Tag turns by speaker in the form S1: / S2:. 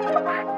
S1: Oh, my God.